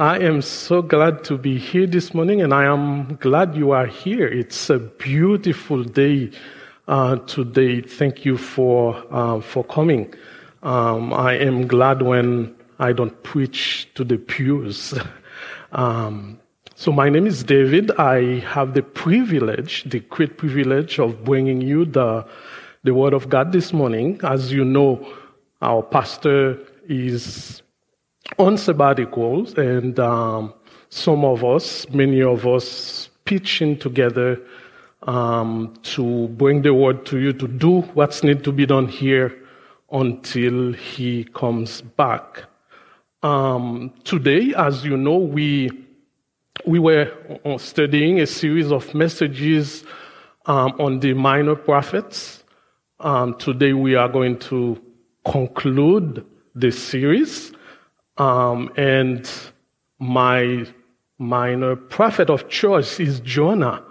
I am so glad to be here this morning, and I am glad you are here. It's a beautiful day uh, today. Thank you for uh, for coming. Um, I am glad when I don't preach to the pews. um, so my name is David. I have the privilege, the great privilege of bringing you the the Word of God this morning. As you know, our pastor is on sabbaticals, and um, some of us, many of us, pitching together um, to bring the word to you, to do what's need to be done here until he comes back. Um, today, as you know, we we were studying a series of messages um, on the minor prophets. Um, today, we are going to conclude this series. Um, and my minor prophet of choice is Jonah.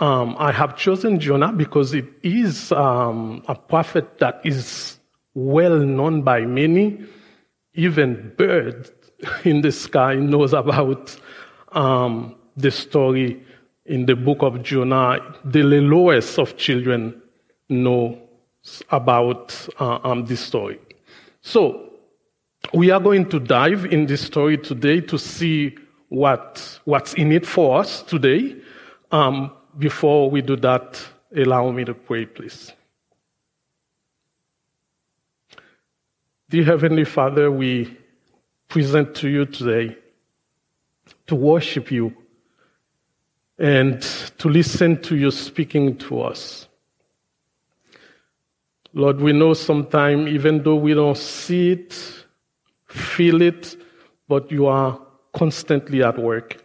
Um, I have chosen Jonah because it is um, a prophet that is well known by many. Even birds in the sky knows about um, the story in the book of Jonah. The lowest of children know about uh, um, this story. So we are going to dive in this story today to see what, what's in it for us today. Um, before we do that, allow me to pray, please. Dear Heavenly Father, we present to you today to worship you and to listen to you speaking to us. Lord, we know sometimes, even though we don't see it, feel it, but you are constantly at work.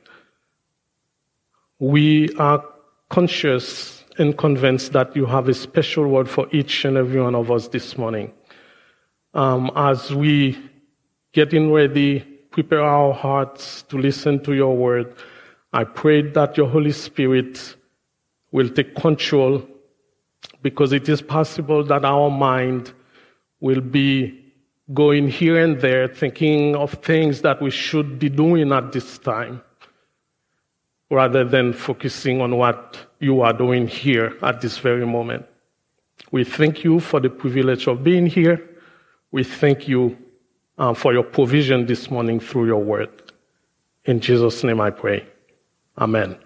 We are conscious and convinced that you have a special word for each and every one of us this morning. Um, as we getting ready, prepare our hearts to listen to your word, I pray that your Holy Spirit will take control because it is possible that our mind will be going here and there, thinking of things that we should be doing at this time, rather than focusing on what you are doing here at this very moment. We thank you for the privilege of being here. We thank you uh, for your provision this morning through your word. In Jesus' name I pray. Amen.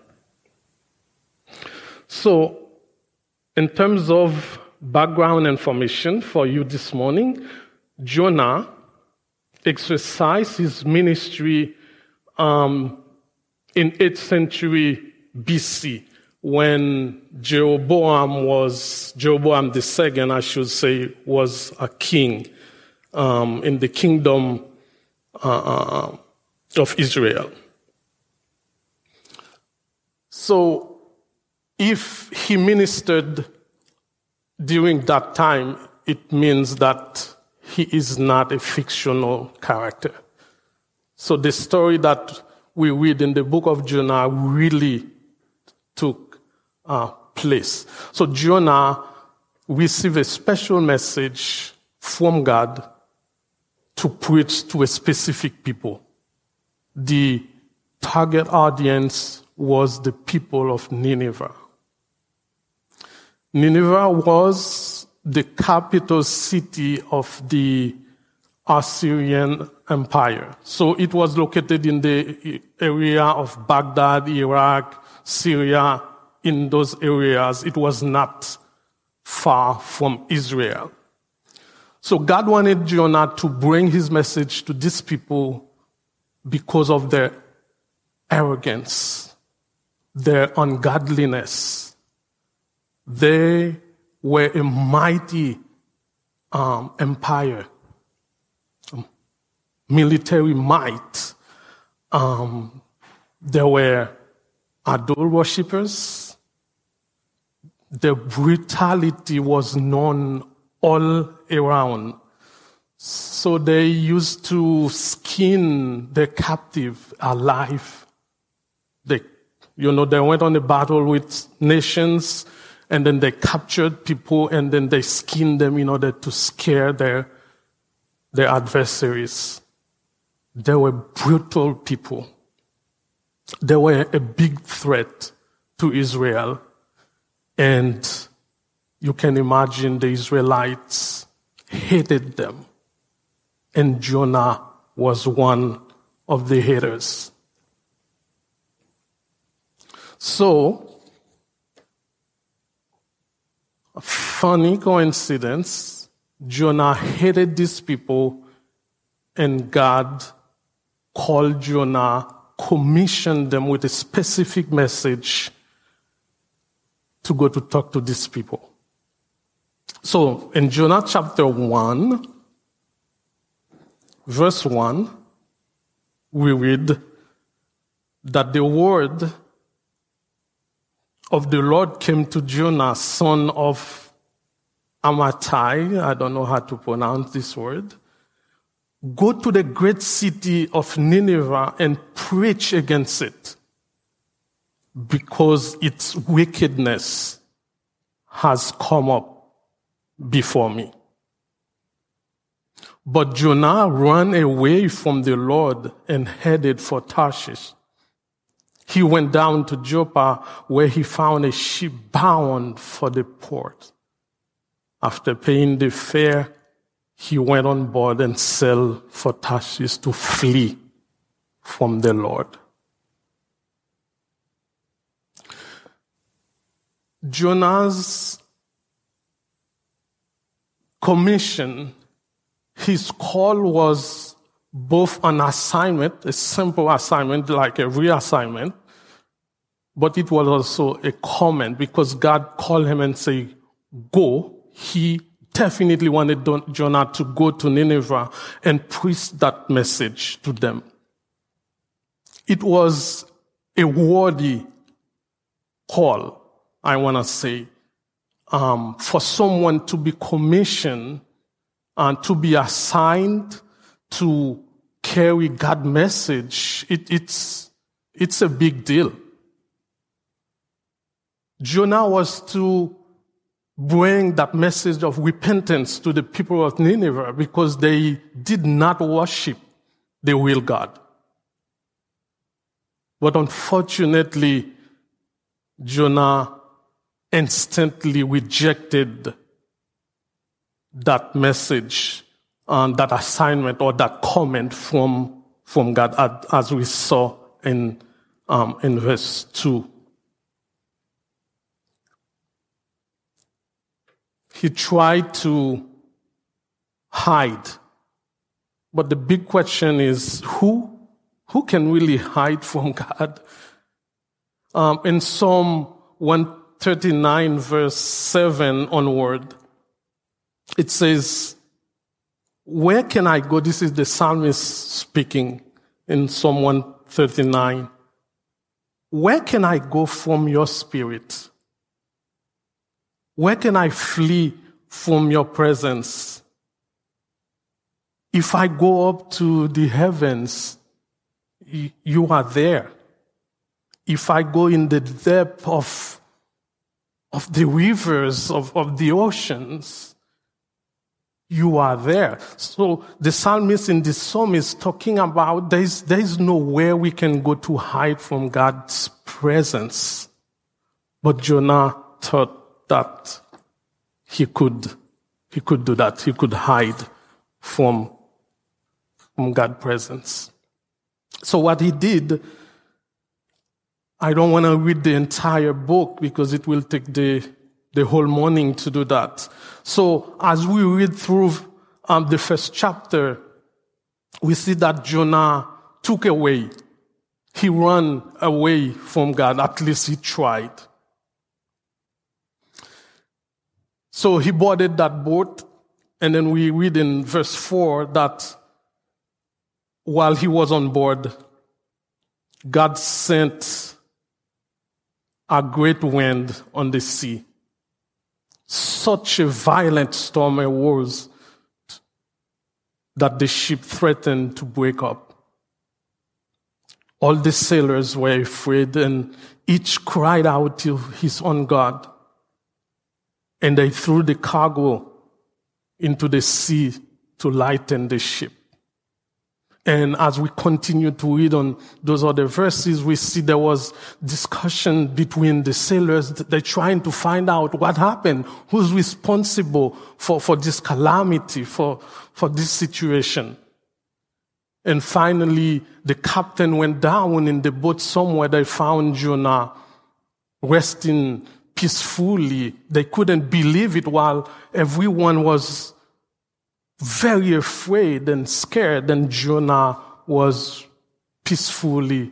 So, in terms of background information for you this morning, Jonah exercised his ministry um, in 8th century BC when Jeroboam was, Jeroboam II, I should say, was a king um, in the kingdom uh, uh, of Israel. So, if he ministered during that time, it means that he is not a fictional character. So the story that we read in the book of Jonah really took uh, place. So Jonah received a special message from God to preach to a specific people. The target audience was the people of Nineveh. Nineveh was the capital city of the Assyrian Empire. So it was located in the area of Baghdad, Iraq, Syria, in those areas. It was not far from Israel. So God wanted Jonah to bring his message to these people because of their arrogance, their ungodliness. They were a mighty um, empire, military might. Um, there were idol worshippers. The brutality was known all around. So they used to skin the captive alive. They, you know, they went on a battle with nations and then they captured people and then they skinned them in order to scare their, their adversaries. They were brutal people. They were a big threat to Israel. And you can imagine the Israelites hated them. And Jonah was one of the haters. So, a funny coincidence, Jonah hated these people, and God called Jonah, commissioned them with a specific message to go to talk to these people. So, in Jonah chapter 1, verse 1, we read that the word of the Lord came to Jonah, son of Amittai. I don't know how to pronounce this word. Go to the great city of Nineveh and preach against it because its wickedness has come up before me. But Jonah ran away from the Lord and headed for Tarshish. He went down to Joppa where he found a ship bound for the port. After paying the fare, he went on board and sailed for Tarshish to flee from the Lord. Jonah's commission, his call was both an assignment, a simple assignment like a reassignment, but it was also a comment because God called him and said, go. He definitely wanted Jonah to go to Nineveh and preach that message to them. It was a worthy call, I want to say, um, for someone to be commissioned and to be assigned to carry God's message. It, it's, it's a big deal. Jonah was to bring that message of repentance to the people of Nineveh because they did not worship the real God. But unfortunately, Jonah instantly rejected that message and that assignment or that comment from, from God, as we saw in, um, in verse 2. he tried to hide. But the big question is who, who can really hide from God? Um, in Psalm 139, verse 7 onward, it says, Where can I go? This is the psalmist speaking in Psalm 139. Where can I go from your spirit? Where can I flee from your presence? If I go up to the heavens, you are there. If I go in the depth of, of the rivers, of, of the oceans, you are there. So the psalmist in the psalm is talking about there is, there is nowhere we can go to hide from God's presence. But Jonah thought that he could, he could do that. He could hide from, from God's presence. So what he did, I don't want to read the entire book because it will take the, the whole morning to do that. So as we read through um, the first chapter, we see that Jonah took away. He ran away from God. At least he tried. So he boarded that boat, and then we read in verse 4 that while he was on board, God sent a great wind on the sea. Such a violent storm arose that the ship threatened to break up. All the sailors were afraid, and each cried out to his own God and they threw the cargo into the sea to lighten the ship. And as we continue to read on those other verses, we see there was discussion between the sailors. They're trying to find out what happened, who's responsible for, for this calamity, for, for this situation. And finally, the captain went down in the boat somewhere. They found Jonah resting peacefully. They couldn't believe it while everyone was very afraid and scared, and Jonah was peacefully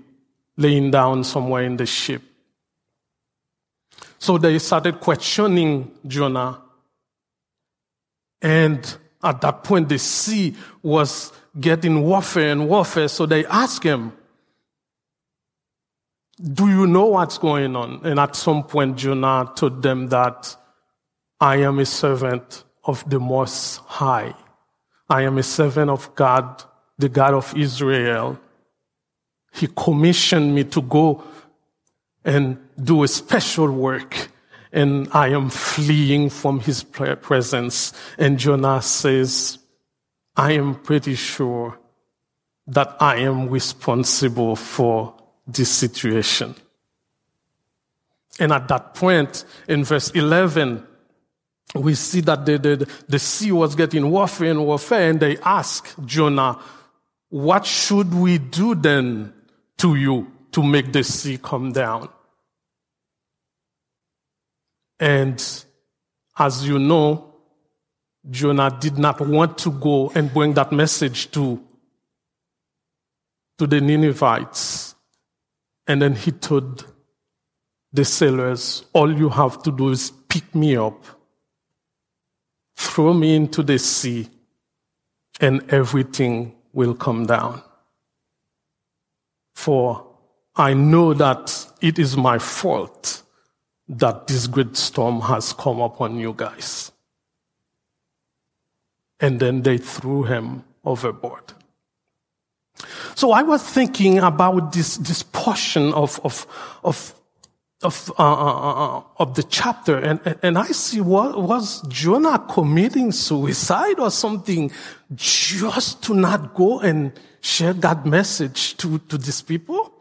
laying down somewhere in the ship. So they started questioning Jonah. And at that point, the sea was getting warfare and warfare. So they asked him, Do you know what's going on? And at some point, Jonah told them that I am a servant of the Most High. I am a servant of God, the God of Israel. He commissioned me to go and do a special work. And I am fleeing from his presence. And Jonah says, I am pretty sure that I am responsible for this situation. And at that point, in verse 11, we see that the, the, the sea was getting warfare and warfare, and they ask Jonah, What should we do then to you to make the sea come down? And as you know, Jonah did not want to go and bring that message to, to the Ninevites. And then he told the sailors, All you have to do is pick me up throw me into the sea, and everything will come down. For I know that it is my fault that this great storm has come upon you guys. And then they threw him overboard. So I was thinking about this, this portion of, of, of of, uh, uh, uh, of the chapter, and, and I see what was Jonah committing suicide or something just to not go and share God's message to, to these people?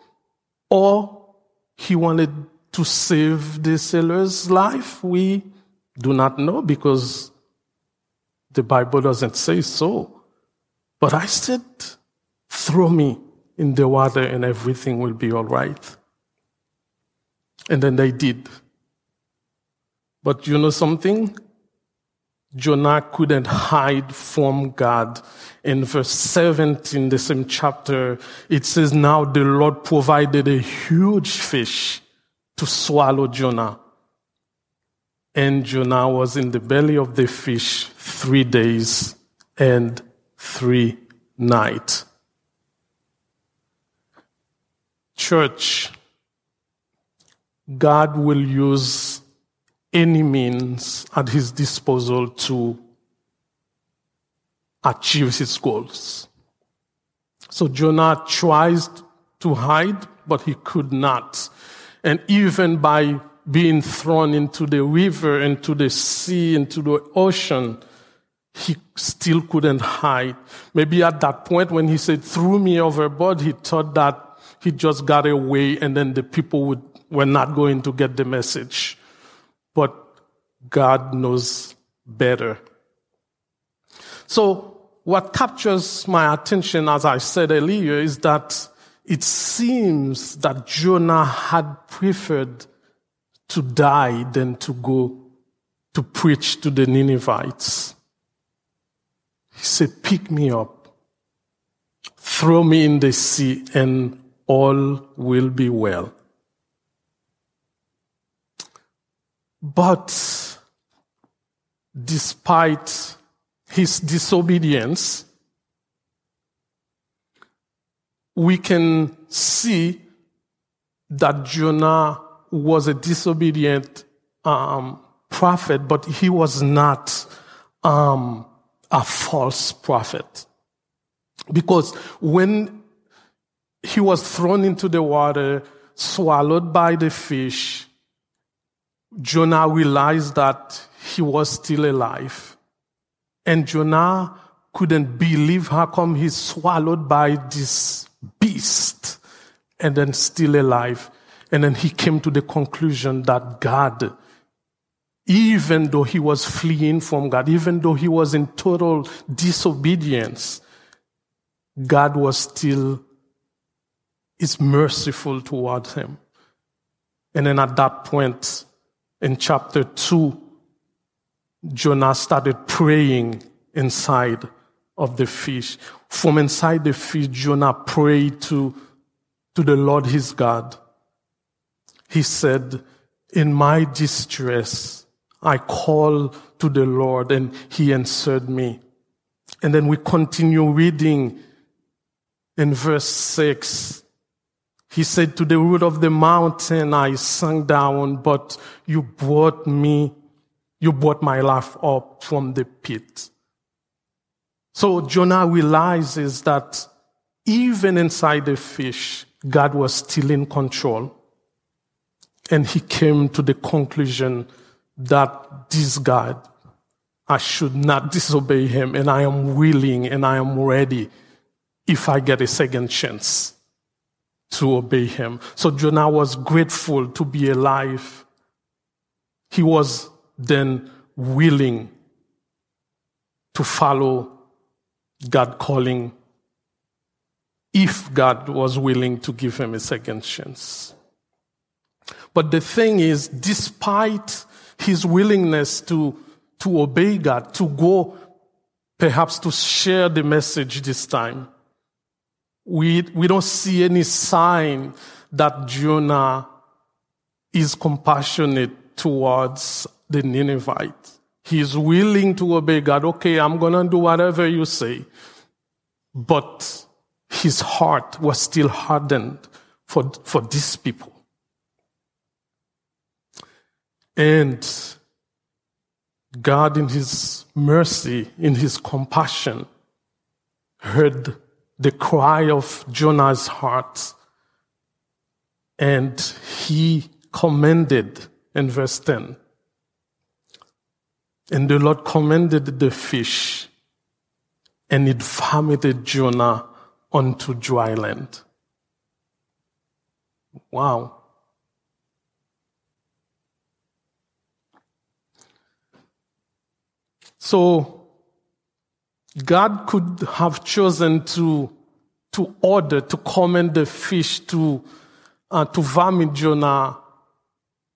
Or he wanted to save the sailor's life? We do not know because the Bible doesn't say so. But I said, throw me in the water and everything will be all right. And then they did. But you know something? Jonah couldn't hide from God. In verse 17, the same chapter, it says, Now the Lord provided a huge fish to swallow Jonah. And Jonah was in the belly of the fish three days and three nights. Church, God will use any means at his disposal to achieve his goals. So Jonah tries to hide, but he could not. And even by being thrown into the river, into the sea, into the ocean, he still couldn't hide. Maybe at that point when he said, threw me overboard, he thought that he just got away and then the people would we're not going to get the message. But God knows better. So, what captures my attention, as I said earlier, is that it seems that Jonah had preferred to die than to go to preach to the Ninevites. He said, Pick me up, throw me in the sea, and all will be well. But despite his disobedience, we can see that Jonah was a disobedient um, prophet, but he was not um, a false prophet. Because when he was thrown into the water, swallowed by the fish, Jonah realized that he was still alive. And Jonah couldn't believe how come he's swallowed by this beast and then still alive. And then he came to the conclusion that God, even though he was fleeing from God, even though he was in total disobedience, God was still is merciful towards him. And then at that point, in chapter 2, Jonah started praying inside of the fish. From inside the fish, Jonah prayed to, to the Lord his God. He said, In my distress, I call to the Lord and he answered me. And then we continue reading in verse 6. He said, To the root of the mountain I sunk down, but you brought me, you brought my life up from the pit. So Jonah realizes that even inside the fish, God was still in control. And he came to the conclusion that this God, I should not disobey him, and I am willing and I am ready if I get a second chance to obey him. So Jonah was grateful to be alive. He was then willing to follow God calling if God was willing to give him a second chance. But the thing is, despite his willingness to, to obey God, to go perhaps to share the message this time, we, we don't see any sign that Jonah is compassionate towards the Ninevites. He's willing to obey God. Okay, I'm going to do whatever you say. But his heart was still hardened for, for these people. And God, in his mercy, in his compassion, heard the cry of Jonah's heart. And he commended in verse 10 and the Lord commended the fish, and it vomited Jonah onto dry land. Wow. So, God could have chosen to, to order, to command the fish to, uh, to vomit Jonah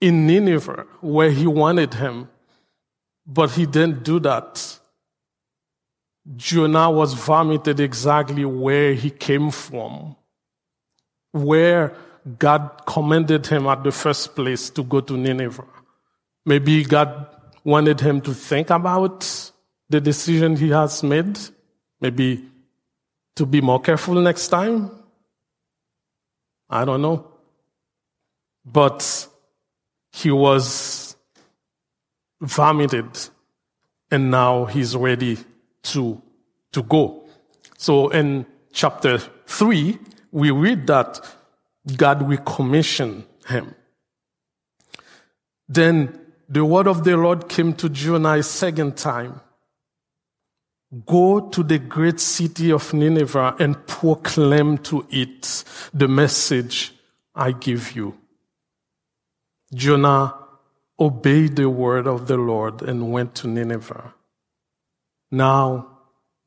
in Nineveh, where he wanted him. But he didn't do that. Jonah was vomited exactly where he came from, where God commanded him at the first place to go to Nineveh. Maybe God wanted him to think about the decision he has made, maybe to be more careful next time. I don't know. But he was vomited, and now he's ready to, to go. So in chapter 3, we read that God will commission him. Then the word of the Lord came to Jonah a second time. Go to the great city of Nineveh and proclaim to it the message I give you. Jonah obeyed the word of the Lord and went to Nineveh. Now,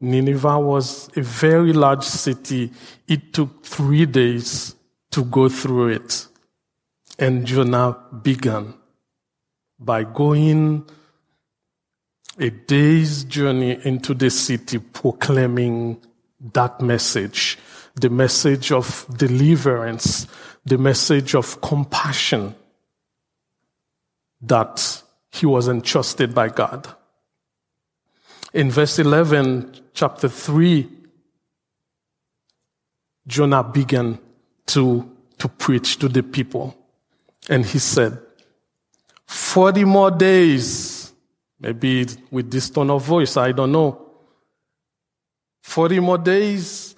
Nineveh was a very large city. It took three days to go through it. And Jonah began by going a day's journey into the city proclaiming that message, the message of deliverance, the message of compassion that he was entrusted by God. In verse 11, chapter 3, Jonah began to, to preach to the people. And he said, 40 more days, maybe with this tone of voice, I don't know. 40 more days,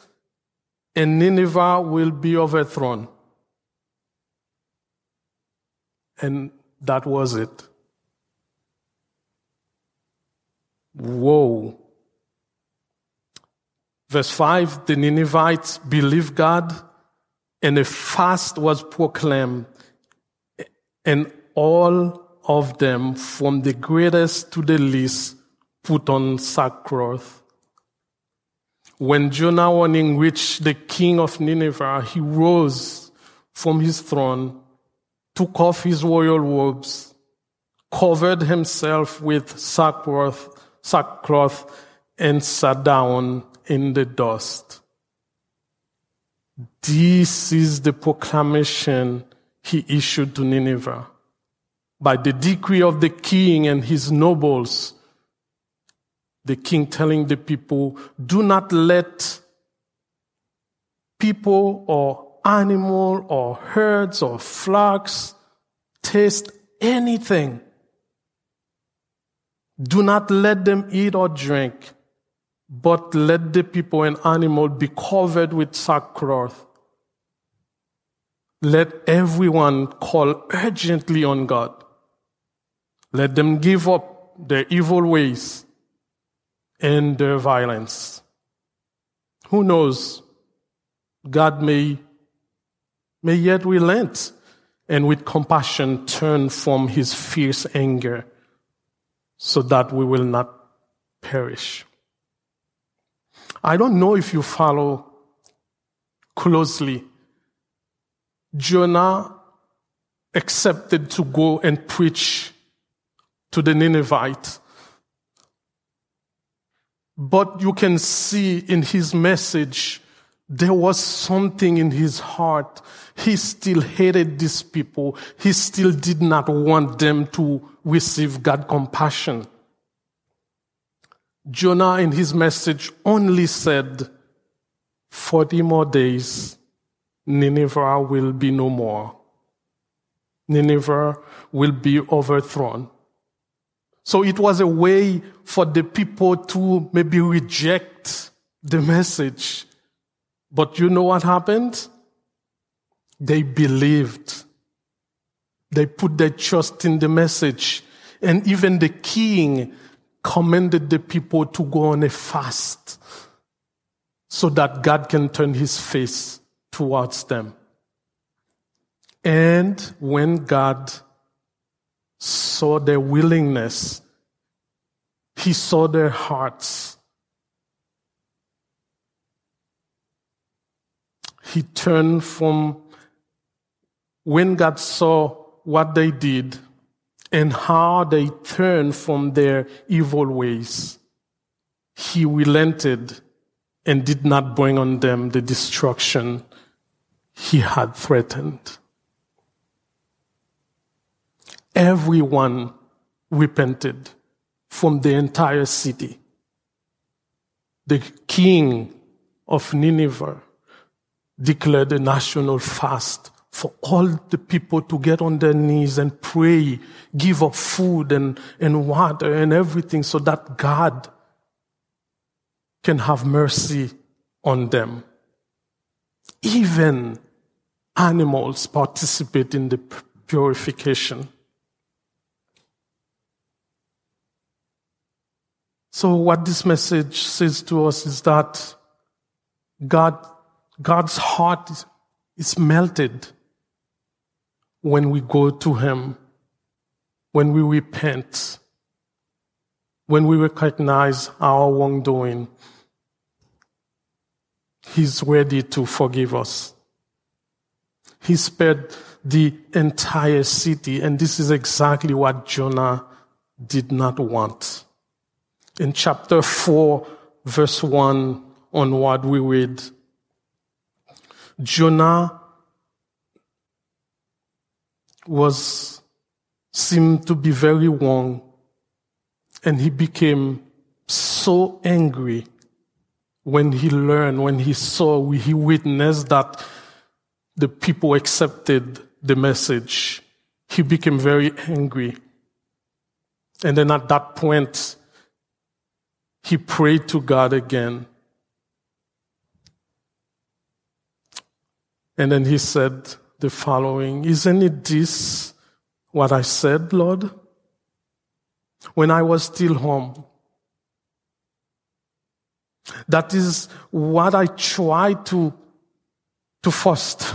and Nineveh will be overthrown. And that was it. Whoa. Verse 5 the Ninevites believed God, and a fast was proclaimed, and all of them, from the greatest to the least, put on sackcloth. When Jonah warning reached the king of Nineveh, he rose from his throne, took off his royal robes, covered himself with sackcloth, sackcloth and sat down in the dust. This is the proclamation he issued to Nineveh. By the decree of the king and his nobles, the king telling the people, do not let people or animal or herds or flocks taste anything. Do not let them eat or drink but let the people and animal be covered with sackcloth. Let everyone call urgently on God. Let them give up their evil ways and their violence. Who knows? God may, may yet relent and with compassion turn from his fierce anger so that we will not perish. I don't know if you follow closely. Jonah accepted to go and preach to the Ninevites. But you can see in his message, there was something in his heart. He still hated these people. He still did not want them to receive God's compassion. Jonah in his message only said, 40 more days, Nineveh will be no more. Nineveh will be overthrown. So it was a way for the people to maybe reject the message. But you know what happened? They believed. They put their trust in the message. And even the king commanded the people to go on a fast so that God can turn his face towards them. And when God saw their willingness, he saw their hearts. He turned from when God saw what they did, and how they turned from their evil ways. He relented and did not bring on them the destruction he had threatened. Everyone repented from the entire city. The king of Nineveh declared a national fast for all the people to get on their knees and pray, give up food and, and water and everything so that God can have mercy on them. Even animals participate in the purification. So what this message says to us is that God, God's heart is, is melted when we go to Him, when we repent, when we recognize our wrongdoing, He's ready to forgive us. He spared the entire city, and this is exactly what Jonah did not want. In chapter 4, verse 1 onward, we read. Jonah was seemed to be very wrong and he became so angry when he learned when he saw he witnessed that the people accepted the message. He became very angry. And then at that point he prayed to god again and then he said the following Isn't it this what I said, Lord? When I was still home, That is what I tried to, to foster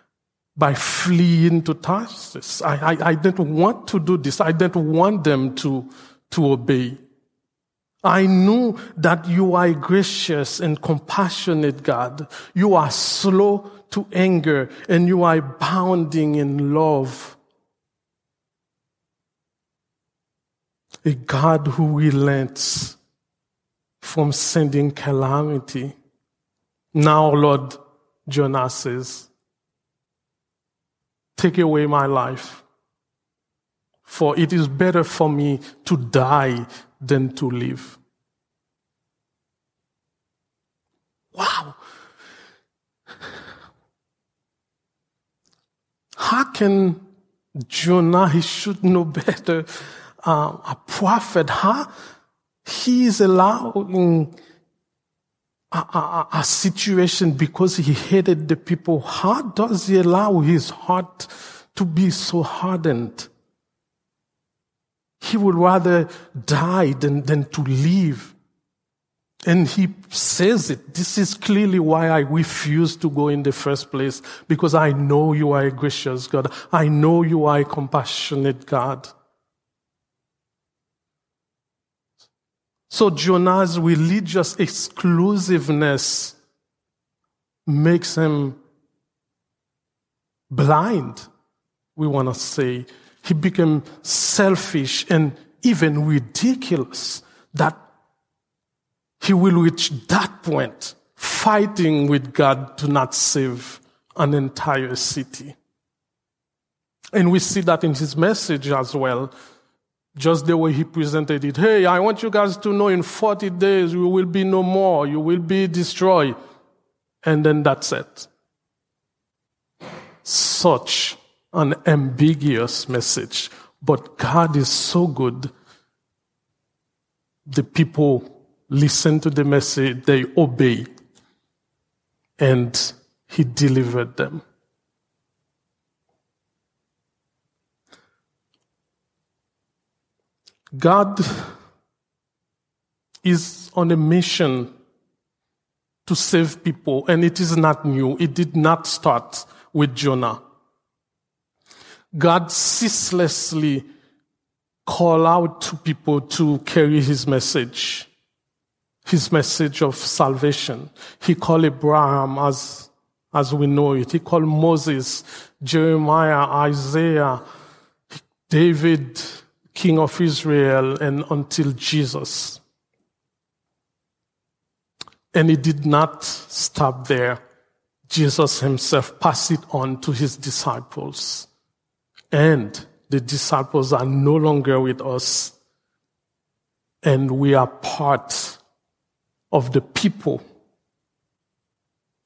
by fleeing to Tarsus. I, I, I didn't want to do this. I didn't want them to, to obey. I knew that you are gracious and compassionate God. You are slow to anger and you are abounding in love. A God who relents from sending calamity. Now, Lord, Jonah says, take away my life. For it is better for me to die than to live. Wow. How can Jonah, he should know better, uh, a prophet, huh? He is allowing a, a, a, situation because he hated the people. How does he allow his heart to be so hardened? He would rather die than, than to live. And he says it. This is clearly why I refuse to go in the first place, because I know you are a gracious God. I know you are a compassionate God. So Jonah's religious exclusiveness makes him blind, we want to say. He became selfish and even ridiculous that he will reach that point fighting with God to not save an entire city. And we see that in his message as well just the way he presented it. Hey, I want you guys to know in 40 days you will be no more. You will be destroyed. And then that's it. Such an ambiguous message. But God is so good. The people listen to the message, they obey. And he delivered them. God is on a mission to save people, and it is not new. It did not start with Jonah. God ceaselessly call out to people to carry his message, his message of salvation. He called Abraham as, as we know it. He called Moses, Jeremiah, Isaiah, David, king of Israel and until Jesus. And he did not stop there. Jesus himself passed it on to his disciples. And the disciples are no longer with us. And we are part of the people,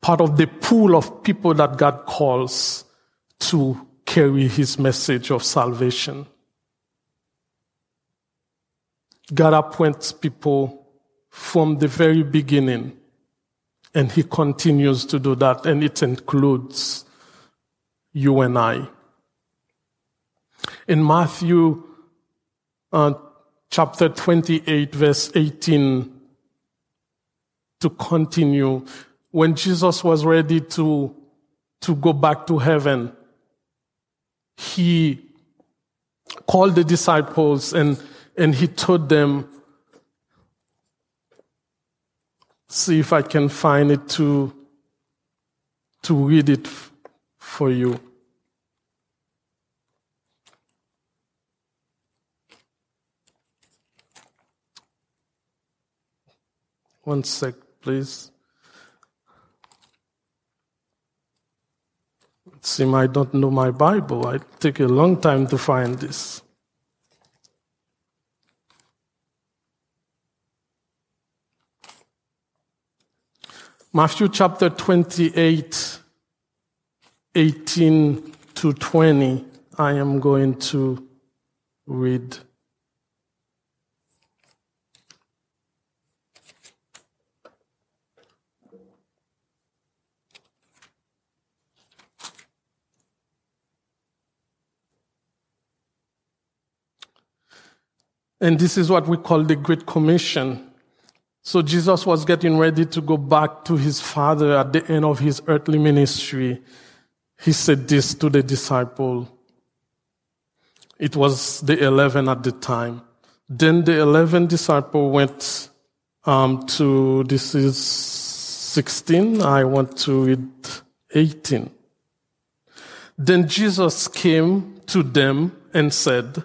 part of the pool of people that God calls to carry his message of salvation. God appoints people from the very beginning, and He continues to do that, and it includes you and I. In Matthew uh, chapter 28, verse 18, to continue, when Jesus was ready to, to go back to heaven, he called the disciples and and he told them, see if I can find it to, to read it for you. One sec, please. It seems I don't know my Bible. I take a long time to find this. Matthew chapter 28, 18 to 20, I am going to read. And this is what we call the Great Commission. So Jesus was getting ready to go back to his father at the end of his earthly ministry. He said this to the disciple. It was the 11 at the time. Then the 11 disciple went um, to, this is 16. I want to read 18. Then Jesus came to them and said,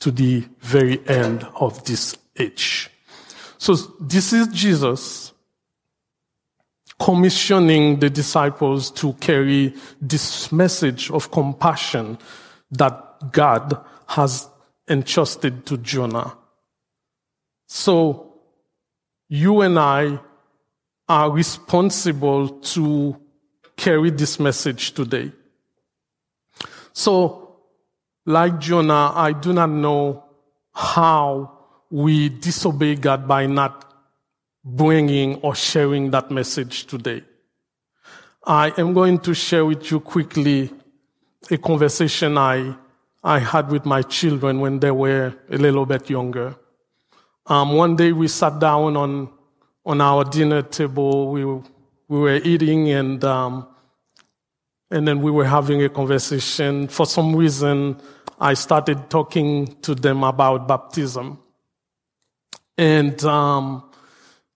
to the very end of this age. So this is Jesus commissioning the disciples to carry this message of compassion that God has entrusted to Jonah. So you and I are responsible to carry this message today. So, like Jonah, I do not know how we disobey God by not bringing or sharing that message today. I am going to share with you quickly a conversation I, I had with my children when they were a little bit younger. Um, one day we sat down on, on our dinner table. We, we were eating and, um, and then we were having a conversation. For some reason, I started talking to them about baptism. And, um,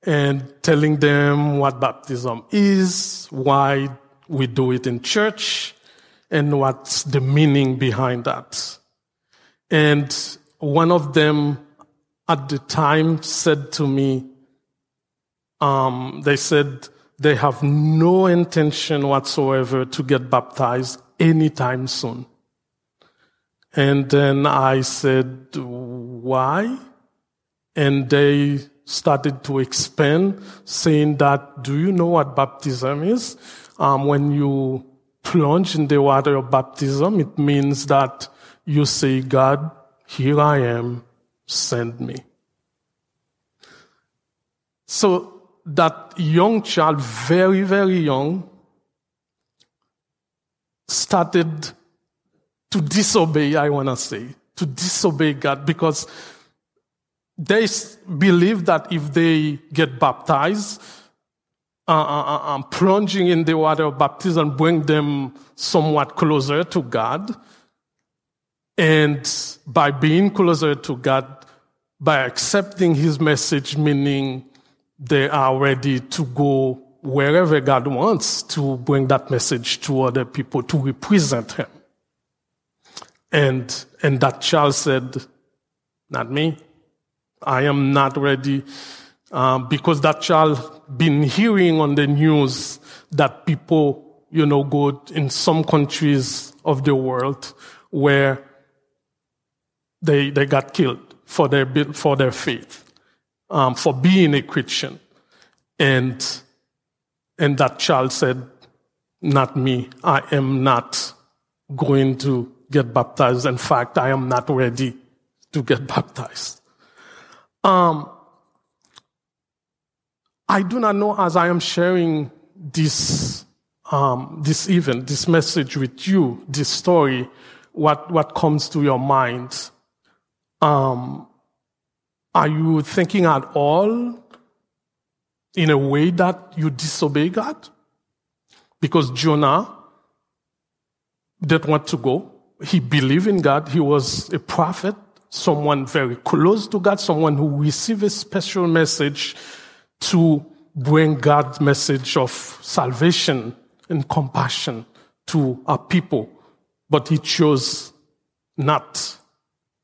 and telling them what baptism is, why we do it in church, and what's the meaning behind that. And one of them at the time said to me, um, they said they have no intention whatsoever to get baptized anytime soon. And then I said, why? And they started to expand, saying that, do you know what baptism is? Um, when you plunge in the water of baptism, it means that you say, God, here I am, send me. So that young child, very, very young, started to disobey, I want to say, to disobey God because they believe that if they get baptized, uh, uh, uh, plunging in the water of baptism bring them somewhat closer to God. And by being closer to God, by accepting his message, meaning they are ready to go wherever God wants to bring that message to other people to represent him. And, and that child said, not me. I am not ready um, because that child been hearing on the news that people, you know, go in some countries of the world where they they got killed for their for their faith, um, for being a Christian, and and that child said, "Not me. I am not going to get baptized. In fact, I am not ready to get baptized." Um, I do not know as I am sharing this, um, this event, this message with you, this story, what, what comes to your mind. Um, are you thinking at all in a way that you disobey God? Because Jonah didn't want to go. He believed in God. He was a prophet someone very close to God, someone who received a special message to bring God's message of salvation and compassion to our people. But he chose not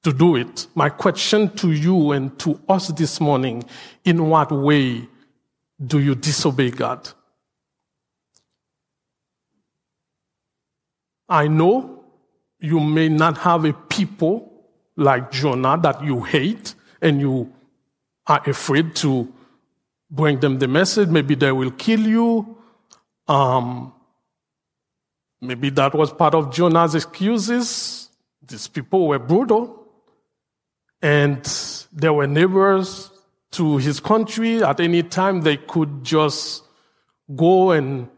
to do it. My question to you and to us this morning, in what way do you disobey God? I know you may not have a people like Jonah that you hate and you are afraid to, bring them the message. Maybe they will kill you. Um, maybe that was part of Jonah's excuses. These people were brutal. And there were neighbors to his country. At any time, they could just go and,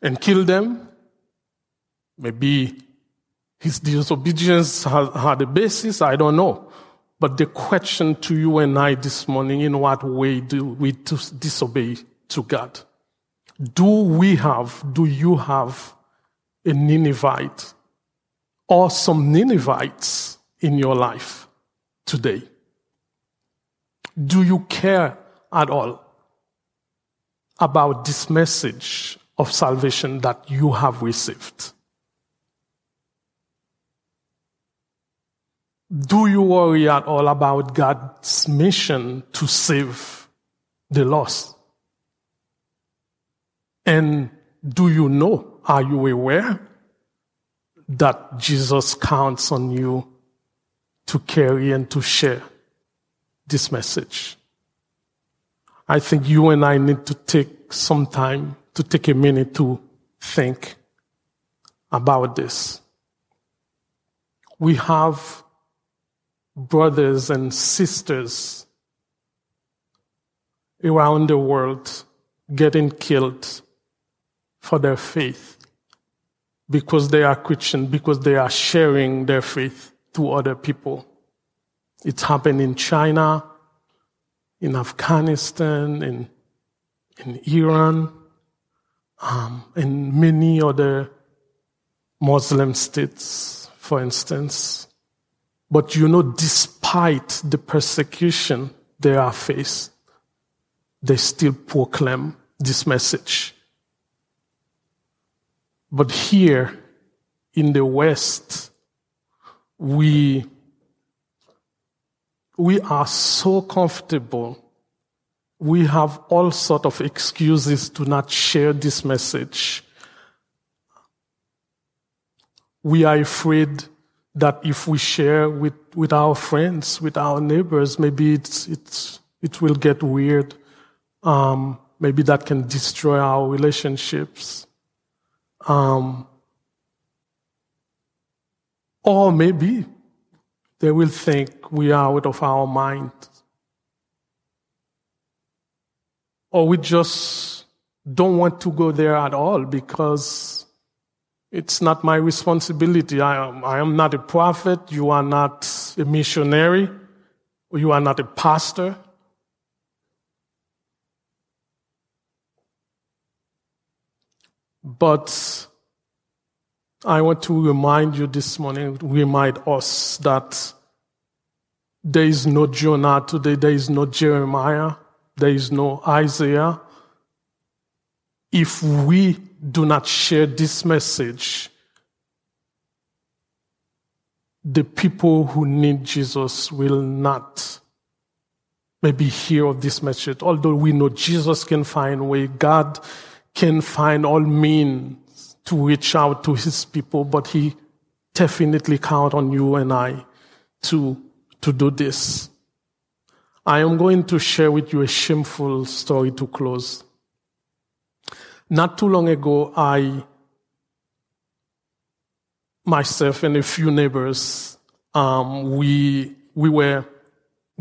and kill them. Maybe his disobedience had a basis. I don't know. But the question to you and I this morning, in what way do we disobey to God? Do we have, do you have a Ninevite or some Ninevites in your life today? Do you care at all about this message of salvation that you have received? Do you worry at all about God's mission to save the lost? And do you know, are you aware that Jesus counts on you to carry and to share this message? I think you and I need to take some time to take a minute to think about this. We have brothers and sisters around the world getting killed for their faith because they are Christian, because they are sharing their faith to other people. It's happened in China, in Afghanistan, in, in Iran, um, in many other Muslim states, for instance. But you know, despite the persecution they are faced, they still proclaim this message. But here in the West, we, we are so comfortable. We have all sort of excuses to not share this message. We are afraid that if we share with, with our friends, with our neighbors, maybe it's, it's, it will get weird. Um, maybe that can destroy our relationships. Um, or maybe they will think we are out of our mind. Or we just don't want to go there at all because it's not my responsibility. I am, I am not a prophet. You are not a missionary. You are not a pastor. But I want to remind you this morning, remind us that there is no Jonah today, there is no Jeremiah, there is no Isaiah. If we do not share this message, the people who need Jesus will not maybe hear of this message. Although we know Jesus can find way, God can find all means to reach out to his people, but he definitely count on you and I to, to do this. I am going to share with you a shameful story to close. Not too long ago, I, myself and a few neighbors, um, we, we were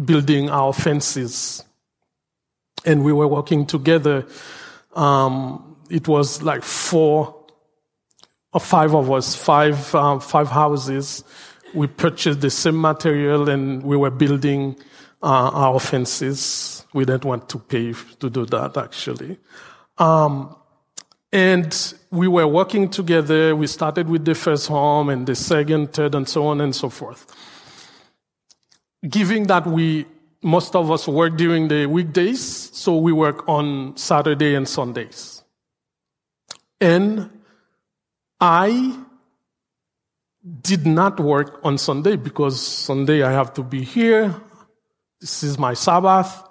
building our fences and we were working together. Um, it was like four five of us, five, um, five houses. We purchased the same material and we were building uh, our fences. We didn't want to pay to do that actually. Um, and we were working together. We started with the first home and the second, third, and so on and so forth. Given that we, most of us work during the weekdays, so we work on Saturday and Sundays. And I did not work on Sunday because Sunday I have to be here. This is my Sabbath.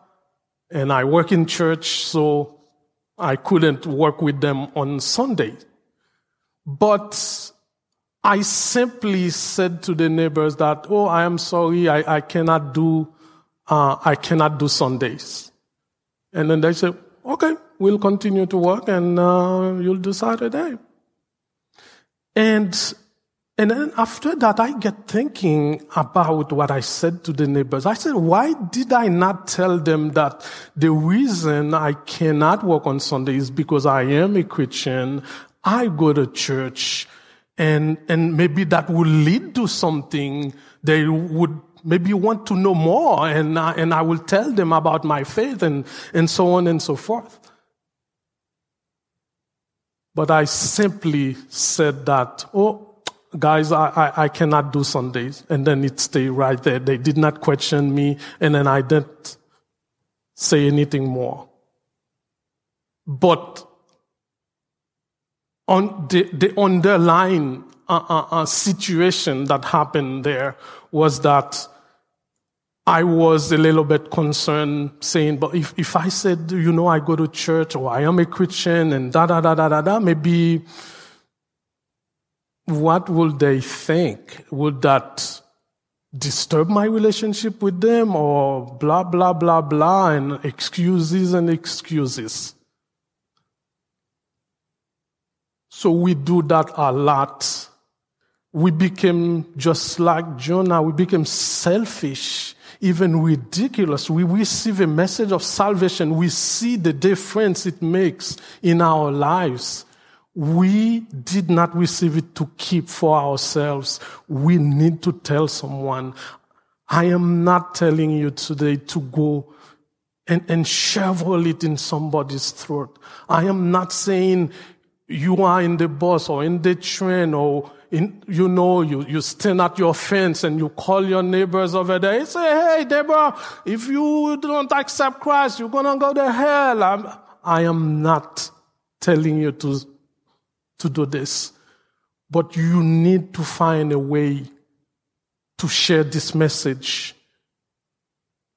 And I work in church, so I couldn't work with them on Sunday. But I simply said to the neighbors that, oh, I am sorry, I, I cannot do, uh, I cannot do Sundays. And then they said, okay, we'll continue to work and uh, you'll do Saturday. And and then after that, I get thinking about what I said to the neighbors. I said, why did I not tell them that the reason I cannot work on Sunday is because I am a Christian. I go to church and, and maybe that will lead to something they would maybe want to know more and, uh, and I will tell them about my faith and, and so on and so forth. But I simply said that, oh, guys, I, I, I, cannot do Sundays. And then it stayed right there. They did not question me, and then I didn't say anything more. But on the, the underlying uh, uh, uh, situation that happened there was that I was a little bit concerned saying, but if, if I said, you know, I go to church or I am a Christian and da da da da da da, maybe what will they think? Would that disturb my relationship with them or blah, blah, blah, blah, and excuses and excuses? So we do that a lot. We became just like Jonah, we became selfish, even ridiculous. We receive a message of salvation. We see the difference it makes in our lives. We did not receive it to keep for ourselves. We need to tell someone. I am not telling you today to go and, and shovel it in somebody's throat. I am not saying you are in the bus or in the train or in, you know, you, you stand at your fence and you call your neighbors over there. You say, hey, Deborah, if you don't accept Christ, you're going to go to hell. I'm, I am not telling you to to do this. But you need to find a way to share this message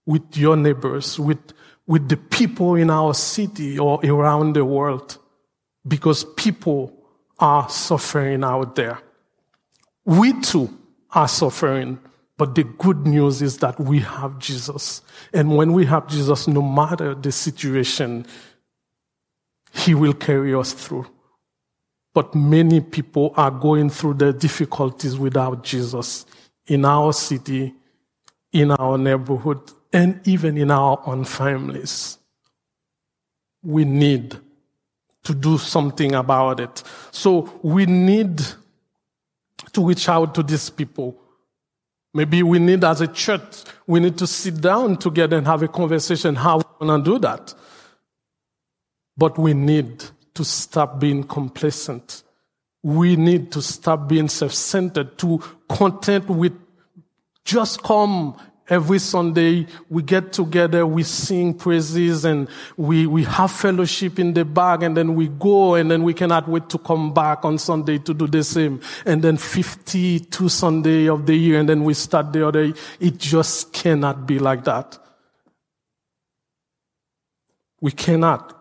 with your neighbors, with, with the people in our city or around the world, because people are suffering out there. We too are suffering, but the good news is that we have Jesus. And when we have Jesus, no matter the situation, He will carry us through. But many people are going through the difficulties without Jesus in our city, in our neighborhood, and even in our own families. We need to do something about it. So we need to reach out to these people. Maybe we need, as a church, we need to sit down together and have a conversation how we're going to do that. But we need to stop being complacent. We need to stop being self-centered, to content with just come every Sunday. We get together, we sing praises and we, we have fellowship in the back and then we go and then we cannot wait to come back on Sunday to do the same. And then 52 Sunday of the year and then we start the other. It just cannot be like that. We cannot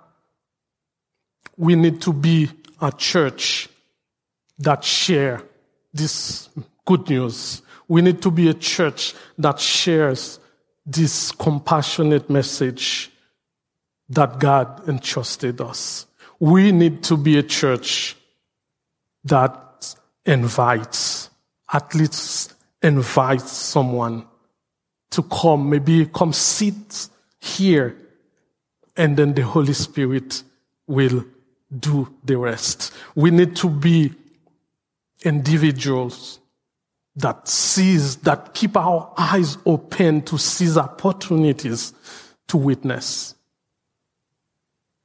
we need to be a church that share this good news. We need to be a church that shares this compassionate message that God entrusted us. We need to be a church that invites, at least invites someone to come, maybe come sit here, and then the Holy Spirit will do the rest. We need to be individuals that seize, that keep our eyes open to seize opportunities to witness.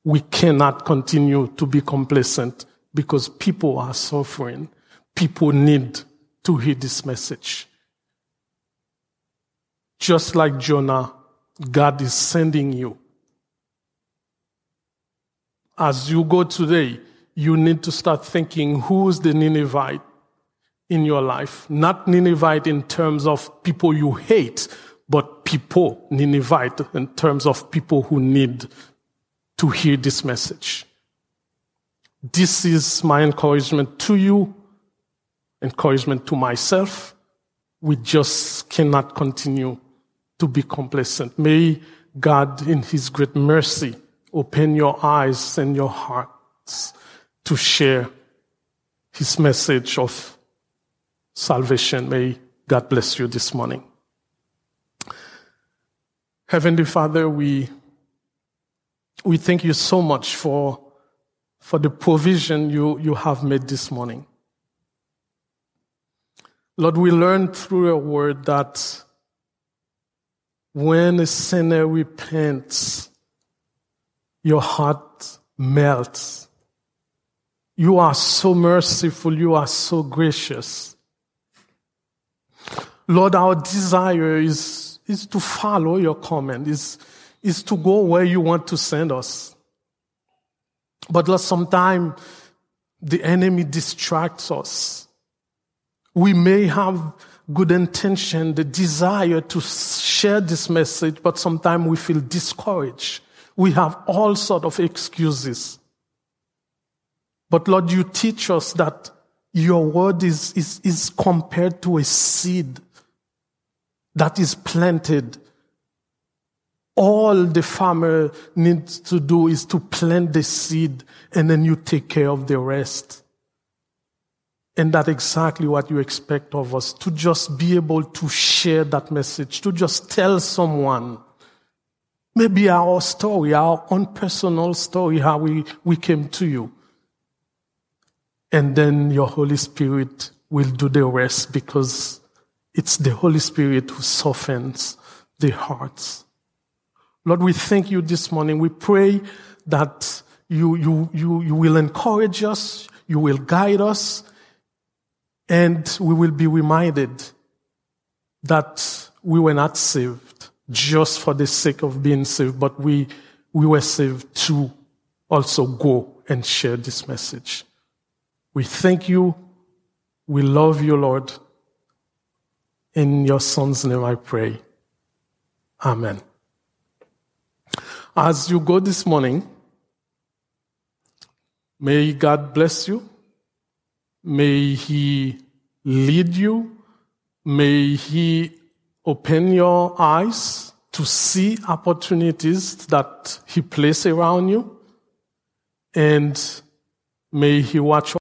We cannot continue to be complacent because people are suffering. People need to hear this message. Just like Jonah, God is sending you as you go today, you need to start thinking who's the Ninevite in your life? Not Ninevite in terms of people you hate, but people, Ninevite, in terms of people who need to hear this message. This is my encouragement to you, encouragement to myself. We just cannot continue to be complacent. May God, in His great mercy, open your eyes and your hearts to share His message of salvation. May God bless you this morning. Heavenly Father, we, we thank you so much for, for the provision you, you have made this morning. Lord, we learn through your word that when a sinner repents, your heart melts. You are so merciful. You are so gracious. Lord, our desire is, is to follow your command, is, is to go where you want to send us. But Lord, sometimes the enemy distracts us. We may have good intention, the desire to share this message, but sometimes we feel discouraged. We have all sort of excuses. But Lord, you teach us that your word is, is, is compared to a seed that is planted. All the farmer needs to do is to plant the seed and then you take care of the rest. And that's exactly what you expect of us to just be able to share that message, to just tell someone. Maybe our story, our own personal story, how we, we came to you. And then your Holy Spirit will do the rest because it's the Holy Spirit who softens the hearts. Lord, we thank you this morning. We pray that you, you, you, you will encourage us, you will guide us, and we will be reminded that we were not saved just for the sake of being saved, but we, we were saved to also go and share this message. We thank you. We love you, Lord. In your son's name I pray. Amen. As you go this morning, may God bless you. May He lead you. May He open your eyes to see opportunities that He placed around you. And may He watch